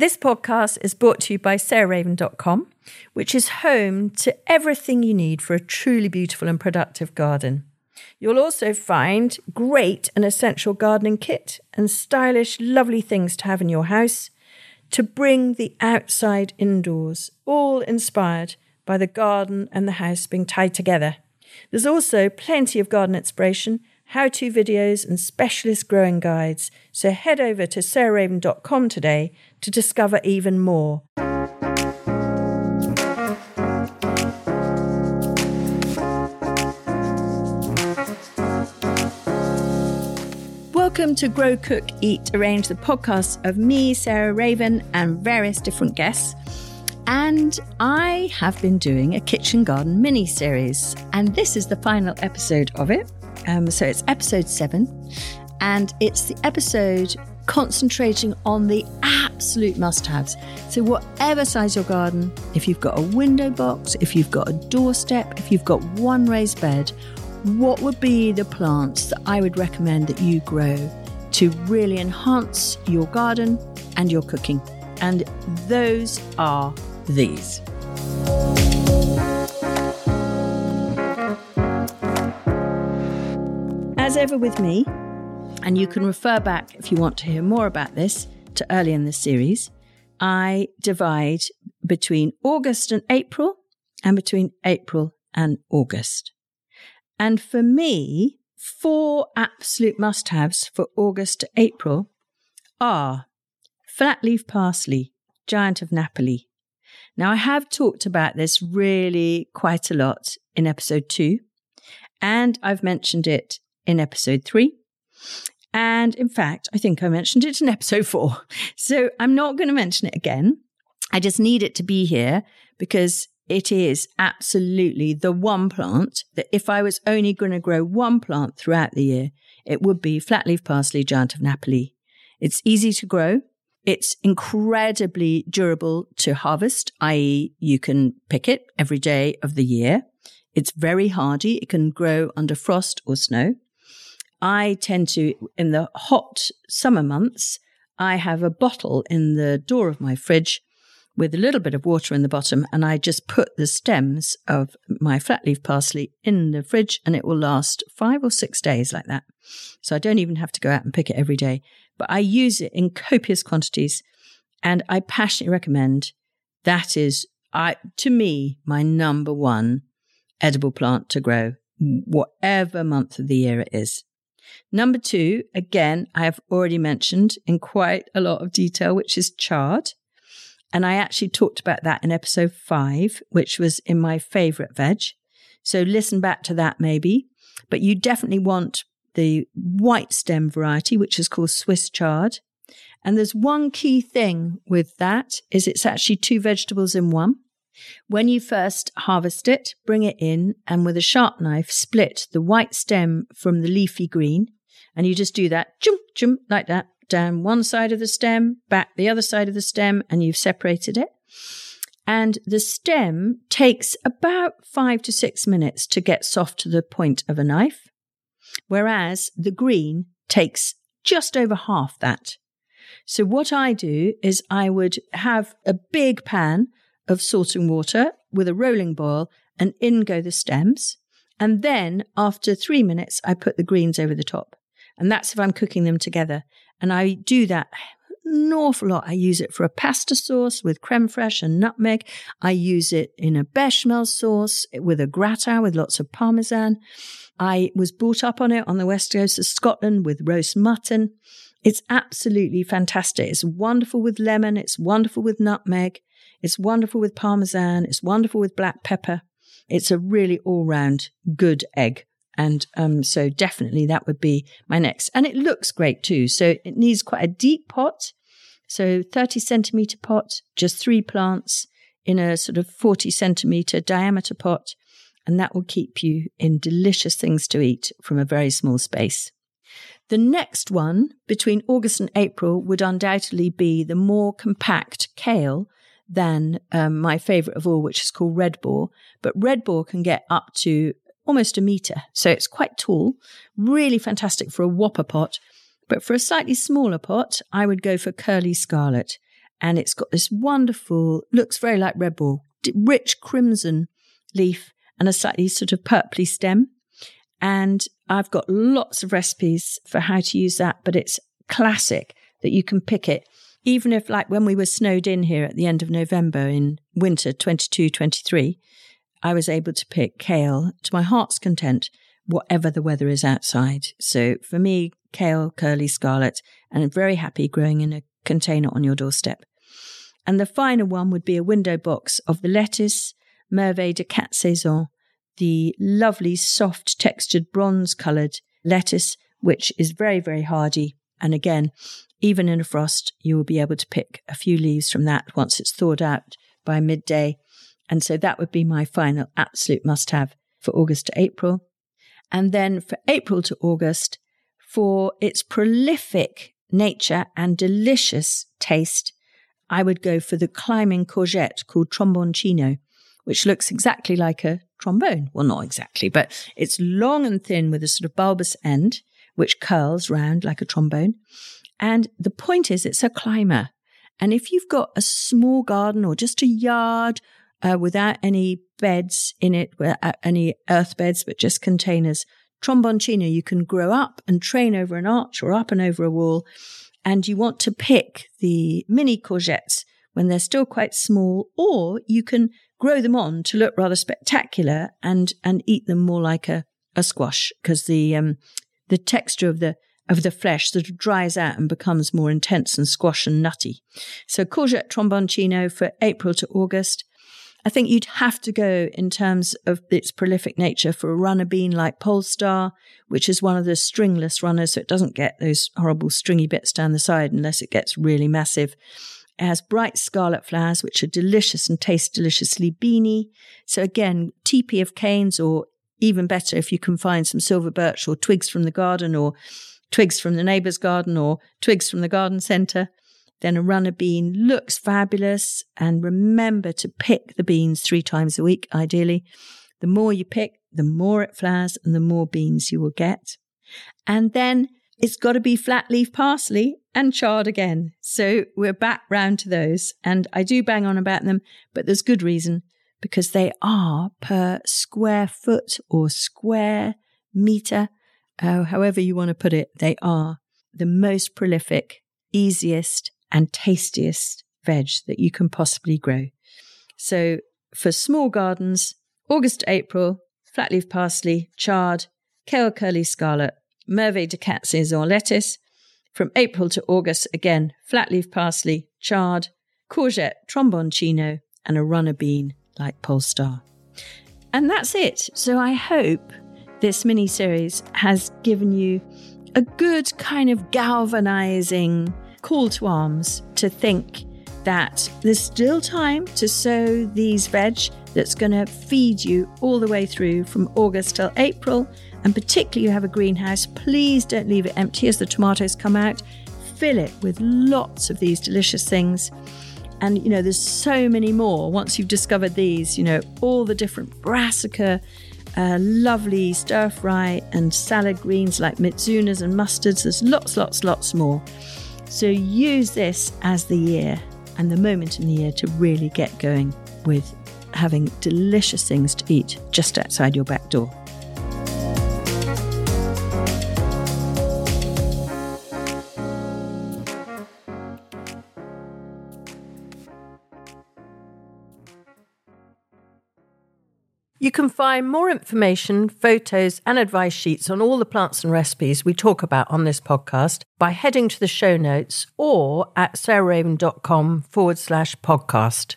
This podcast is brought to you by sarahraven.com, which is home to everything you need for a truly beautiful and productive garden. You'll also find great and essential gardening kit and stylish, lovely things to have in your house to bring the outside indoors, all inspired by the garden and the house being tied together. There's also plenty of garden inspiration, how to videos, and specialist growing guides. So head over to sarahraven.com today to discover even more. Welcome to Grow, Cook, Eat, Arrange, the podcast of me, Sarah Raven, and various different guests. And I have been doing a kitchen garden mini series, and this is the final episode of it. Um, so it's episode seven, and it's the episode concentrating on the absolute must haves. So, whatever size your garden, if you've got a window box, if you've got a doorstep, if you've got one raised bed, what would be the plants that I would recommend that you grow to really enhance your garden and your cooking? And those are these. Ever with me, and you can refer back if you want to hear more about this to early in the series, I divide between August and April and between April and August. And for me, four absolute must haves for August to April are flat leaf parsley, giant of Napoli, now, I have talked about this really quite a lot in episode two, and I've mentioned it in episode three. And in fact, I think I mentioned it in episode four. So I'm not going to mention it again. I just need it to be here because it is absolutely the one plant that if I was only going to grow one plant throughout the year, it would be flat leaf parsley, giant of Napoli. It's easy to grow. It's incredibly durable to harvest, i.e., you can pick it every day of the year. It's very hardy. It can grow under frost or snow. I tend to, in the hot summer months, I have a bottle in the door of my fridge with a little bit of water in the bottom, and I just put the stems of my flat leaf parsley in the fridge, and it will last five or six days like that. So I don't even have to go out and pick it every day but I use it in copious quantities and I passionately recommend that is I to me my number one edible plant to grow whatever month of the year it is. Number 2 again I have already mentioned in quite a lot of detail which is chard and I actually talked about that in episode 5 which was in my favorite veg. So listen back to that maybe but you definitely want the white stem variety, which is called Swiss chard. And there's one key thing with that is it's actually two vegetables in one. When you first harvest it, bring it in and with a sharp knife, split the white stem from the leafy green. And you just do that, jump, jump, like that, down one side of the stem, back the other side of the stem, and you've separated it. And the stem takes about five to six minutes to get soft to the point of a knife whereas the green takes just over half that. So what I do is I would have a big pan of salt and water with a rolling boil and in go the stems. And then after three minutes, I put the greens over the top. And that's if I'm cooking them together. And I do that an awful lot. I use it for a pasta sauce with creme fraiche and nutmeg. I use it in a bechamel sauce with a gratin with lots of parmesan. I was brought up on it on the west coast of Scotland with roast mutton. It's absolutely fantastic. It's wonderful with lemon. It's wonderful with nutmeg. It's wonderful with parmesan. It's wonderful with black pepper. It's a really all round good egg. And um, so definitely that would be my next. And it looks great too. So it needs quite a deep pot. So 30 centimeter pot, just three plants in a sort of 40 centimeter diameter pot and that will keep you in delicious things to eat from a very small space. The next one between August and April would undoubtedly be the more compact kale than um, my favorite of all, which is called Redbor. But Redbor can get up to almost a meter. So it's quite tall, really fantastic for a whopper pot. But for a slightly smaller pot, I would go for curly scarlet. and it's got this wonderful, looks very like Redbor, rich crimson leaf and a slightly sort of purply stem. And I've got lots of recipes for how to use that, but it's classic that you can pick it. Even if, like when we were snowed in here at the end of November in winter 22, 23, I was able to pick kale to my heart's content, whatever the weather is outside. So for me, kale, curly scarlet, and I'm very happy growing in a container on your doorstep. And the final one would be a window box of the lettuce, Merveille de Quatre Saisons, the lovely, soft textured bronze coloured lettuce, which is very, very hardy. And again, even in a frost, you will be able to pick a few leaves from that once it's thawed out by midday. And so that would be my final absolute must have for August to April. And then for April to August, for its prolific nature and delicious taste, I would go for the climbing courgette called tromboncino, which looks exactly like a trombone. Well, not exactly, but it's long and thin with a sort of bulbous end, which curls round like a trombone. And the point is, it's a climber. And if you've got a small garden or just a yard uh, without any beds in it, without any earth beds, but just containers, tromboncino you can grow up and train over an arch or up and over a wall. And you want to pick the mini courgettes when they're still quite small, or you can grow them on to look rather spectacular and and eat them more like a, a squash because the um, the texture of the of the flesh of dries out and becomes more intense and squash and nutty. So courgette tromboncino for April to August. I think you'd have to go in terms of its prolific nature for a runner bean like Polestar, which is one of the stringless runners, so it doesn't get those horrible stringy bits down the side unless it gets really massive. It has bright scarlet flowers, which are delicious and taste deliciously beany. So again, teepee of canes, or even better, if you can find some silver birch or twigs from the garden or twigs from the neighbour's garden or twigs from the garden centre. Then a runner bean looks fabulous. And remember to pick the beans three times a week, ideally. The more you pick, the more it flowers and the more beans you will get. And then it's got to be flat leaf parsley and chard again. So we're back round to those. And I do bang on about them, but there's good reason because they are per square foot or square meter, uh, however you want to put it, they are the most prolific, easiest, and tastiest veg that you can possibly grow. So for small gardens, August to April, flat leaf parsley, chard, kale curly scarlet, Merveille de Quatre Saisons lettuce. From April to August, again, flat leaf parsley, chard, courgette, tromboncino, and a runner bean like Polestar. And that's it. So I hope this mini series has given you a good kind of galvanizing call to arms to think that there's still time to sow these veg that's going to feed you all the way through from August till April and particularly you have a greenhouse, please don't leave it empty as the tomatoes come out. Fill it with lots of these delicious things. And, you know, there's so many more once you've discovered these, you know, all the different brassica, uh, lovely stir fry and salad greens like mizunas and mustards. There's lots, lots, lots more. So use this as the year and the moment in the year to really get going with having delicious things to eat just outside your back door. You can find more information, photos, and advice sheets on all the plants and recipes we talk about on this podcast by heading to the show notes or at sarahraven.com forward slash podcast.